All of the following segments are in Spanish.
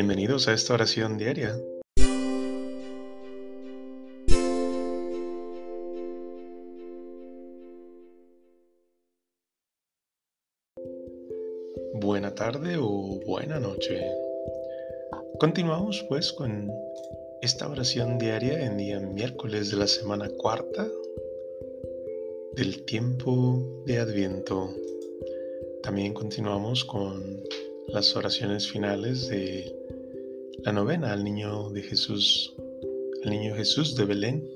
Bienvenidos a esta oración diaria. Buena tarde o buena noche. Continuamos pues con esta oración diaria en día miércoles de la semana cuarta del tiempo de Adviento. También continuamos con las oraciones finales de la novena al niño de Jesús, al niño Jesús de Belén.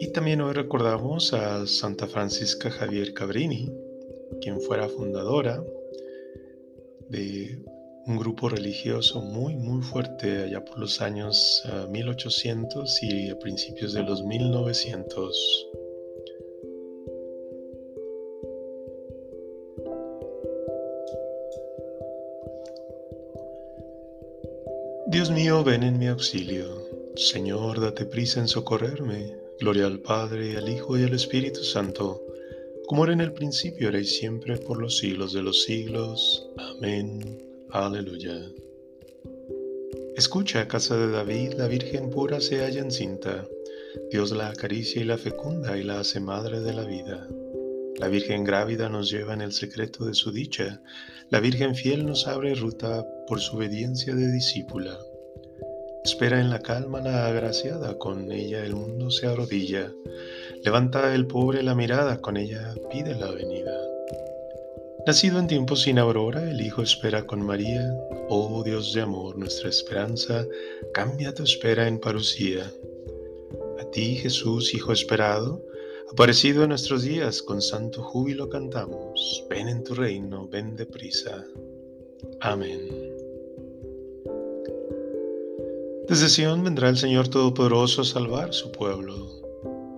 Y también hoy recordamos a Santa Francisca Javier Cabrini, quien fuera fundadora de un grupo religioso muy, muy fuerte allá por los años 1800 ah, y a principios de los 1900. Dios mío, ven en mi auxilio. Señor, date prisa en socorrerme. Gloria al Padre, al Hijo y al Espíritu Santo, como era en el principio, ahora y siempre, por los siglos de los siglos. Amén. Aleluya. Escucha, casa de David, la Virgen pura se halla encinta. Dios la acaricia y la fecunda y la hace madre de la vida. La Virgen grávida nos lleva en el secreto de su dicha. La Virgen fiel nos abre ruta por su obediencia de discípula. Espera en la calma la agraciada, con ella el mundo se arrodilla. Levanta el pobre la mirada, con ella pide la venida. Nacido en tiempo sin aurora, el Hijo espera con María. Oh Dios de amor, nuestra esperanza, cambia tu espera en parucía. A ti, Jesús, Hijo esperado, Aparecido en nuestros días, con santo júbilo cantamos, ven en tu reino, ven deprisa. Amén. Desde Sion vendrá el Señor Todopoderoso a salvar su pueblo.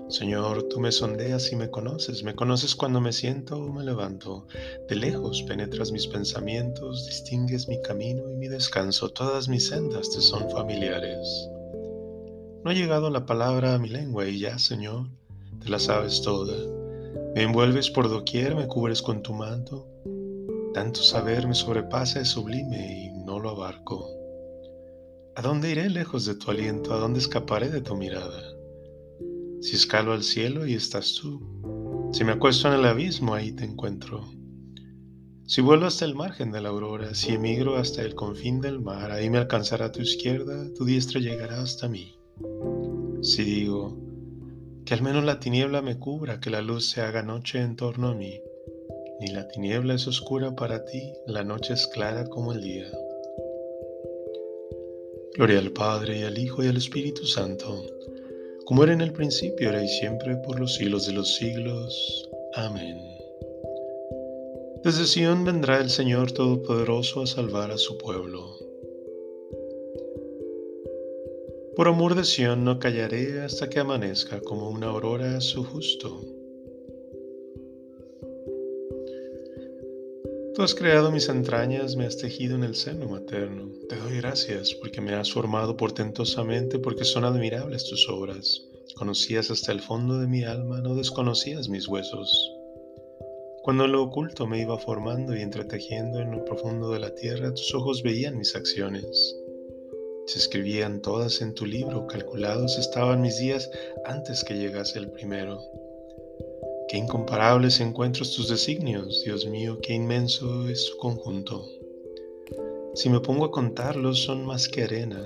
Señor, tú me sondeas y me conoces, me conoces cuando me siento o me levanto. De lejos penetras mis pensamientos, distingues mi camino y mi descanso, todas mis sendas te son familiares. No ha llegado la palabra a mi lengua y ya, Señor, te la sabes toda. Me envuelves por doquier, me cubres con tu manto. Tanto saber me sobrepasa, es sublime y no lo abarco. ¿A dónde iré lejos de tu aliento? ¿A dónde escaparé de tu mirada? Si escalo al cielo, ahí estás tú. Si me acuesto en el abismo, ahí te encuentro. Si vuelvo hasta el margen de la aurora, si emigro hasta el confín del mar, ahí me alcanzará tu izquierda, tu diestra llegará hasta mí. Si digo, que al menos la tiniebla me cubra, que la luz se haga noche en torno a mí. Ni la tiniebla es oscura para ti, la noche es clara como el día. Gloria al Padre y al Hijo y al Espíritu Santo, como era en el principio, ahora y siempre, por los siglos de los siglos. Amén. Desde Sion vendrá el Señor Todopoderoso a salvar a su pueblo. Por amor de Sión no callaré hasta que amanezca como una aurora a su justo. Tú has creado mis entrañas, me has tejido en el seno materno. Te doy gracias porque me has formado portentosamente, porque son admirables tus obras. Conocías hasta el fondo de mi alma, no desconocías mis huesos. Cuando en lo oculto me iba formando y entretejiendo en lo profundo de la tierra, tus ojos veían mis acciones. Se escribían todas en tu libro, calculados estaban mis días antes que llegase el primero. Qué incomparables encuentros tus designios, Dios mío, qué inmenso es su conjunto. Si me pongo a contarlos son más que arena,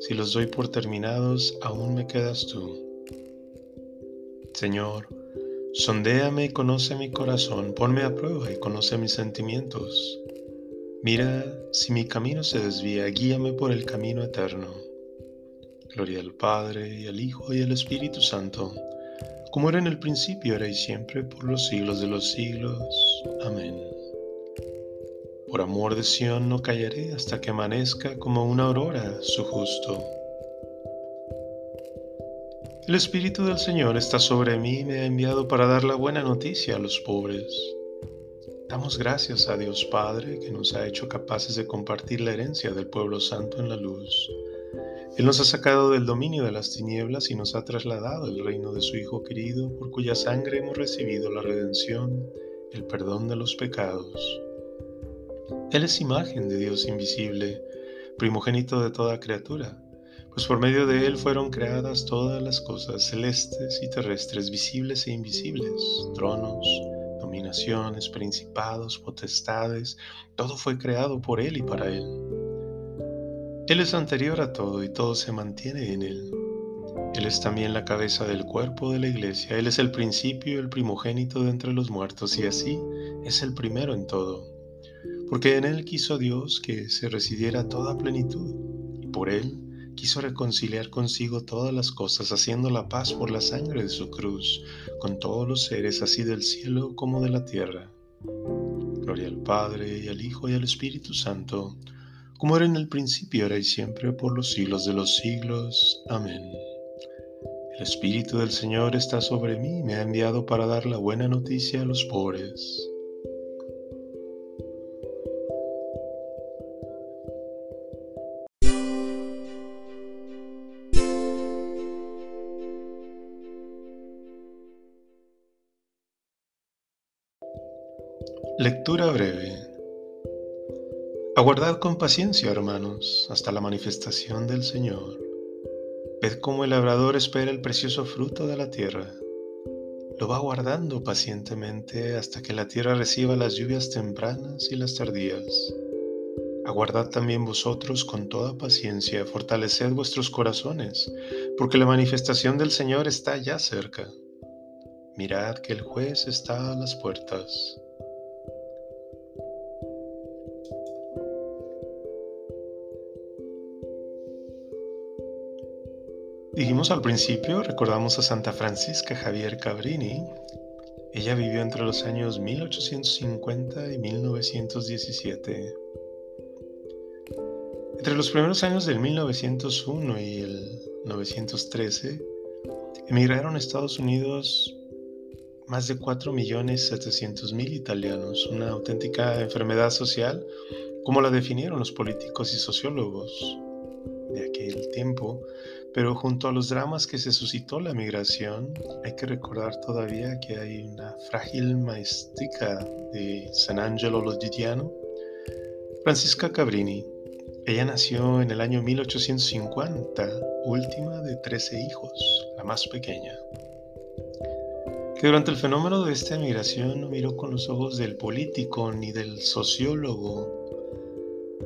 si los doy por terminados aún me quedas tú. Señor, sondéame y conoce mi corazón, ponme a prueba y conoce mis sentimientos. Mira si mi camino se desvía, guíame por el camino eterno. Gloria al Padre, y al Hijo, y al Espíritu Santo, como era en el principio, ahora y siempre, por los siglos de los siglos. Amén. Por amor de Sión no callaré hasta que amanezca como una aurora su justo. El Espíritu del Señor está sobre mí y me ha enviado para dar la buena noticia a los pobres Damos gracias a Dios Padre que nos ha hecho capaces de compartir la herencia del pueblo santo en la luz. Él nos ha sacado del dominio de las tinieblas y nos ha trasladado al reino de su Hijo querido, por cuya sangre hemos recibido la redención, el perdón de los pecados. Él es imagen de Dios invisible, primogénito de toda criatura, pues por medio de Él fueron creadas todas las cosas celestes y terrestres, visibles e invisibles, tronos, dominaciones, principados, potestades, todo fue creado por Él y para Él. Él es anterior a todo y todo se mantiene en Él. Él es también la cabeza del cuerpo de la iglesia, Él es el principio y el primogénito de entre los muertos y así es el primero en todo porque en Él quiso Dios que se residiera toda plenitud, y por Él quiso reconciliar consigo todas las cosas, haciendo la paz por la sangre de su cruz, con todos los seres, así del cielo como de la tierra. Gloria al Padre, y al Hijo, y al Espíritu Santo, como era en el principio, ahora y siempre, por los siglos de los siglos. Amén. El Espíritu del Señor está sobre mí, me ha enviado para dar la buena noticia a los pobres. Lectura breve. Aguardad con paciencia, hermanos, hasta la manifestación del Señor. Ved cómo el labrador espera el precioso fruto de la tierra. Lo va guardando pacientemente hasta que la tierra reciba las lluvias tempranas y las tardías. Aguardad también vosotros con toda paciencia, fortaleced vuestros corazones, porque la manifestación del Señor está ya cerca. Mirad que el juez está a las puertas. Dijimos al principio, recordamos a Santa Francisca Javier Cabrini. Ella vivió entre los años 1850 y 1917. Entre los primeros años del 1901 y el 913, emigraron a Estados Unidos más de 4.700.000 italianos, una auténtica enfermedad social como la definieron los políticos y sociólogos de aquel tiempo, pero junto a los dramas que se suscitó la migración, hay que recordar todavía que hay una frágil maestica de San Angelo Lodigiano, Francisca Cabrini. Ella nació en el año 1850, última de 13 hijos, la más pequeña. Que durante el fenómeno de esta migración no miró con los ojos del político ni del sociólogo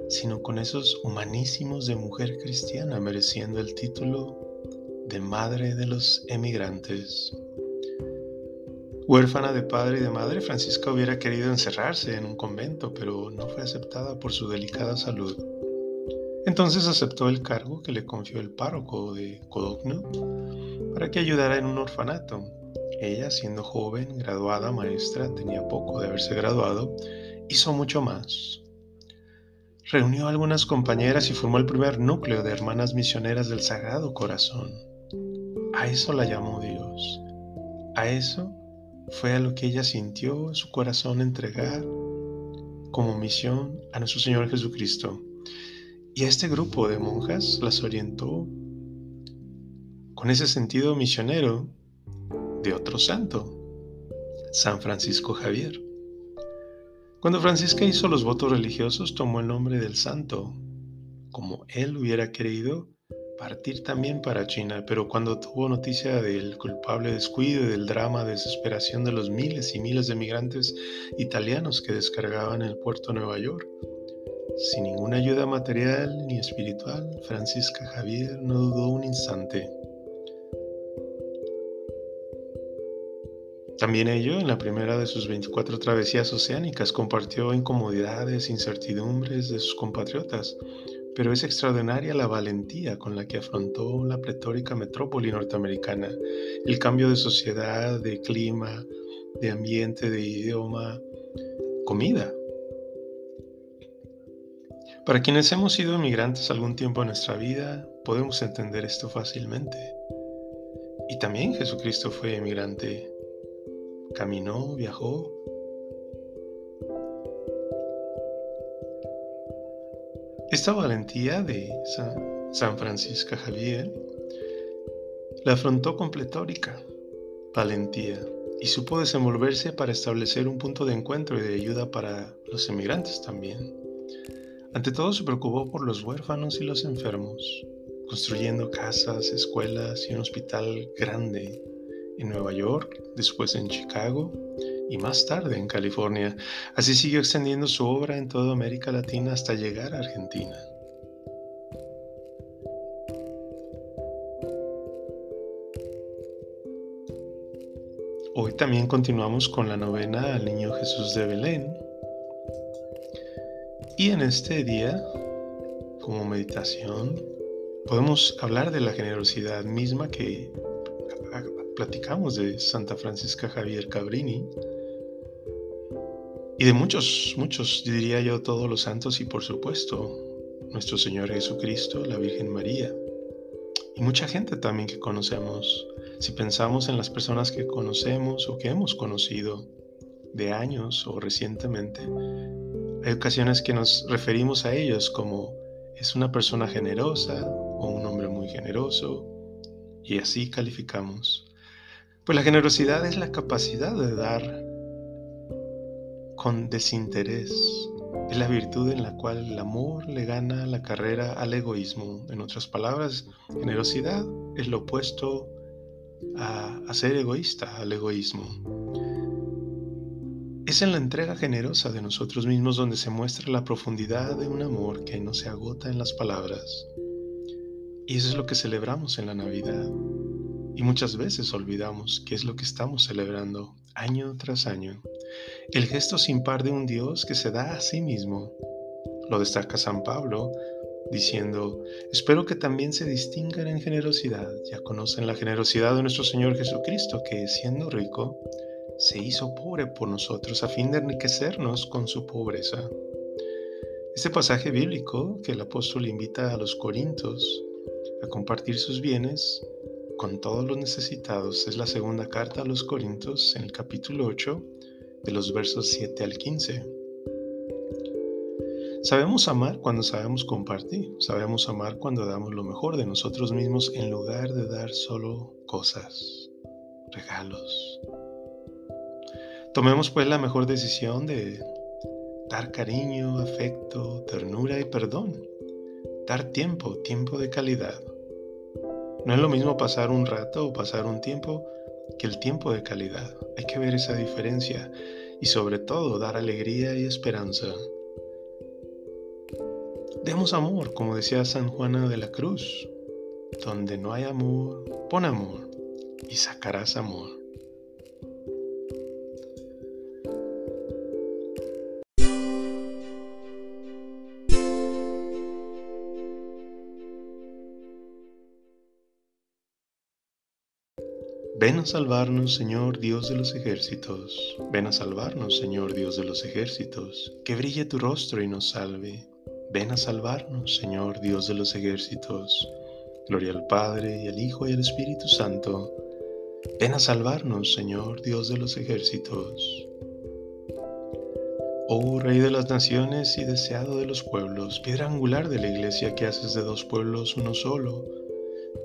sino con esos humanísimos de mujer cristiana, mereciendo el título de Madre de los Emigrantes. Huérfana de padre y de madre, Francisca hubiera querido encerrarse en un convento, pero no fue aceptada por su delicada salud. Entonces aceptó el cargo que le confió el párroco de Codogno para que ayudara en un orfanato. Ella, siendo joven, graduada maestra, tenía poco de haberse graduado, hizo mucho más reunió a algunas compañeras y formó el primer núcleo de hermanas misioneras del Sagrado Corazón. A eso la llamó Dios. A eso fue a lo que ella sintió su corazón entregar como misión a nuestro Señor Jesucristo. Y a este grupo de monjas las orientó con ese sentido misionero de otro santo, San Francisco Javier. Cuando Francisca hizo los votos religiosos, tomó el nombre del santo, como él hubiera querido partir también para China, pero cuando tuvo noticia del culpable descuido y del drama de desesperación de los miles y miles de migrantes italianos que descargaban el puerto de Nueva York, sin ninguna ayuda material ni espiritual, Francisca Javier no dudó un instante. También ello, en la primera de sus 24 travesías oceánicas, compartió incomodidades, incertidumbres de sus compatriotas, pero es extraordinaria la valentía con la que afrontó la pletórica metrópoli norteamericana, el cambio de sociedad, de clima, de ambiente, de idioma, comida. Para quienes hemos sido inmigrantes algún tiempo en nuestra vida, podemos entender esto fácilmente. Y también Jesucristo fue emigrante caminó, viajó. Esta valentía de San, Francisco Javier la afrontó con pletórica valentía y supo desenvolverse para establecer un punto de encuentro y de ayuda para los emigrantes también. Ante todo se preocupó por los huérfanos y los enfermos, construyendo casas, escuelas y un hospital grande en Nueva York, después en Chicago y más tarde en California. Así siguió extendiendo su obra en toda América Latina hasta llegar a Argentina. Hoy también continuamos con la novena al Niño Jesús de Belén. Y en este día, como meditación, podemos hablar de la generosidad misma que platicamos de Santa Francisca Javier Cabrini y de muchos, muchos, diría yo, todos los santos y por supuesto nuestro Señor Jesucristo, la Virgen María y mucha gente también que conocemos. Si pensamos en las personas que conocemos o que hemos conocido de años o recientemente, hay ocasiones que nos referimos a ellos como es una persona generosa o un hombre muy generoso y así calificamos. Pues la generosidad es la capacidad de dar con desinterés. Es la virtud en la cual el amor le gana la carrera al egoísmo. En otras palabras, generosidad es lo opuesto a, ser egoísta, al egoísmo. Es en la entrega generosa de nosotros mismos donde se muestra la profundidad de un amor que no se agota en las palabras. Y eso es lo que celebramos en la Navidad. Y muchas veces olvidamos qué es lo que estamos celebrando año tras año. El gesto sin par de un Dios que se da a sí mismo. Lo destaca San Pablo diciendo, espero que también se distingan en generosidad, ya conocen la generosidad de nuestro Señor Jesucristo, que siendo rico, se hizo pobre por nosotros a fin de enriquecernos con su pobreza. Este pasaje bíblico que el apóstol invita a los corintios a compartir sus bienes con todos los necesitados es la segunda carta a los Corintios en el capítulo 8 de los versos 7 al 15. Sabemos amar cuando sabemos compartir, sabemos amar cuando damos lo mejor de nosotros mismos en lugar de dar solo cosas, regalos. Tomemos pues la mejor decisión de dar cariño, afecto, ternura y perdón, dar tiempo, tiempo de calidad no es lo mismo pasar un rato o pasar un tiempo que el tiempo de calidad. Hay que ver esa diferencia y sobre todo dar alegría y esperanza. Demos amor, como decía San Juana de la Cruz. Donde no hay amor, pon amor y sacarás amor. Ven a salvarnos, Señor Dios de los ejércitos. Ven a salvarnos, Señor Dios de los ejércitos. Que brille tu rostro y nos salve. Ven a salvarnos, Señor Dios de los ejércitos. Gloria al Padre y al Hijo y al Espíritu Santo. Ven a salvarnos, Señor Dios de los ejércitos. Oh Rey de las naciones y deseado de los pueblos, piedra angular de la iglesia que haces de dos pueblos uno solo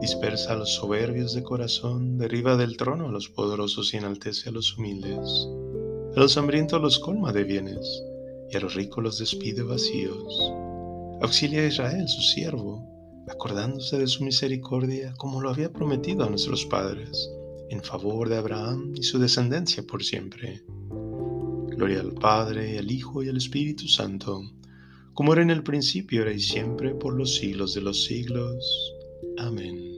dispersa a los soberbios de corazón, derriba del trono a los poderosos y enaltece a los humildes. A los hambrientos los colma de bienes, y a los ricos los despide vacíos. Auxilia a Israel, su siervo, acordándose de su misericordia como lo había prometido a nuestros padres, en favor de Abraham y su descendencia por siempre. Gloria al Padre, al Hijo y al Espíritu Santo, como era en el principio, ahora y siempre, por los siglos de los siglos. Amén.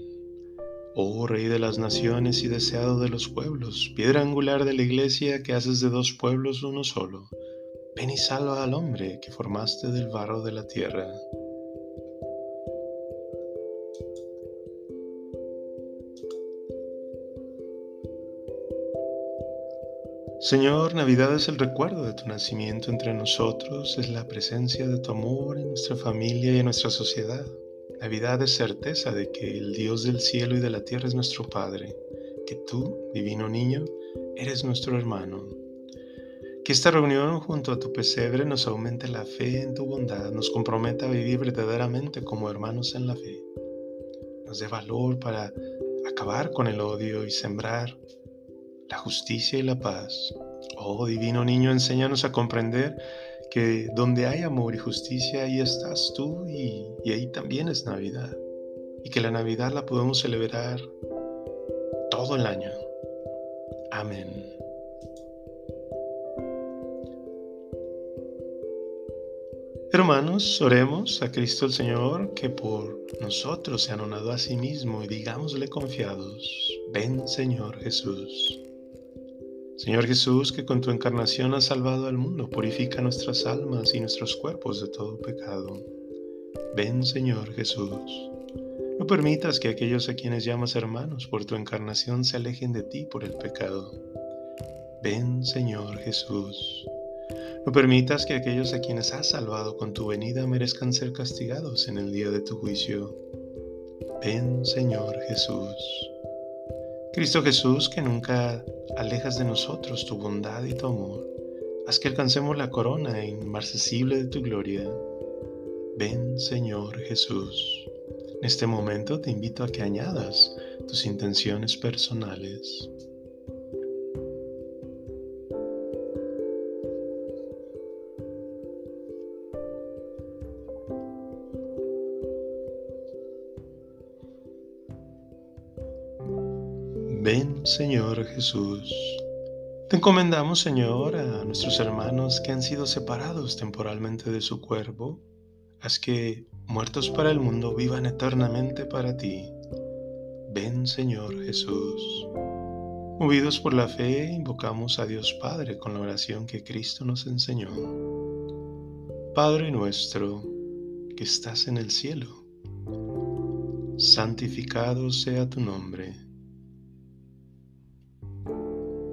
Oh Rey de las naciones y deseado de los pueblos, piedra angular de la iglesia que haces de dos pueblos uno solo, ven y salva al hombre que formaste del barro de la tierra. Señor, Navidad es el recuerdo de tu nacimiento entre nosotros, es la presencia de tu amor en nuestra familia y en nuestra sociedad. Navidad es certeza de que el Dios del cielo y de la tierra es nuestro Padre, que tú, divino niño, eres nuestro hermano. Que esta reunión junto a tu pesebre nos aumente la fe en tu bondad, nos comprometa a vivir verdaderamente como hermanos en la fe, nos dé valor para acabar con el odio y sembrar la justicia y la paz. Oh divino niño, enséñanos a comprender que donde hay amor y justicia, ahí estás tú y, ahí también es Navidad. Y que la Navidad la podemos celebrar todo el año. Amén. Hermanos, oremos a Cristo el Señor, que por nosotros se ha anonado a sí mismo y digámosle confiados, ven Señor Jesús. Señor Jesús, que con tu encarnación has salvado al mundo, purifica nuestras almas y nuestros cuerpos de todo pecado. Ven, Señor Jesús. No permitas que aquellos a quienes llamas hermanos por tu encarnación se alejen de ti por el pecado. Ven, Señor Jesús. No permitas que aquellos a quienes has salvado con tu venida merezcan ser castigados en el día de tu juicio. Ven, Señor Jesús. Cristo Jesús, que nunca alejas de nosotros tu bondad y tu amor, haz que alcancemos la corona inmarcesible de tu gloria. Ven, Señor Jesús. En este momento te invito a que añadas tus intenciones personales. Jesús. Te encomendamos, Señor, a nuestros hermanos que han sido separados temporalmente de su cuerpo. Haz que, muertos para el mundo, vivan eternamente para ti. Ven, Señor Jesús. Movidos por la fe, invocamos a Dios Padre con la oración que Cristo nos enseñó. Padre nuestro, que estás en el cielo, santificado sea tu nombre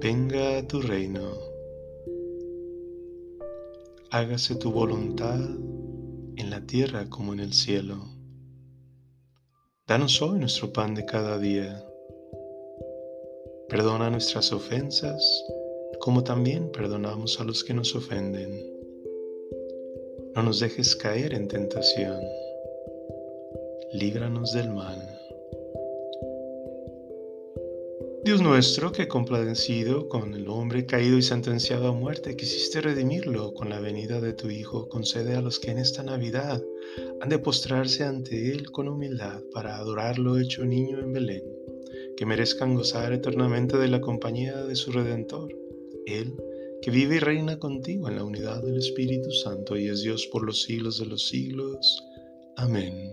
venga a tu reino, hágase tu voluntad en la tierra como en el cielo. Danos hoy nuestro pan de cada día. Perdona nuestras ofensas como también perdonamos a los que nos ofenden. No nos dejes caer en tentación. Líbranos del mal. Dios nuestro, que complacido con el hombre caído y sentenciado a muerte, quisiste redimirlo con la venida de tu Hijo, concede a los que en esta Navidad han de postrarse ante Él con humildad para adorarlo hecho niño en Belén, que merezcan gozar eternamente de la compañía de su Redentor, Él que vive y reina contigo en la unidad del Espíritu Santo y es Dios por los siglos de los siglos. Amén.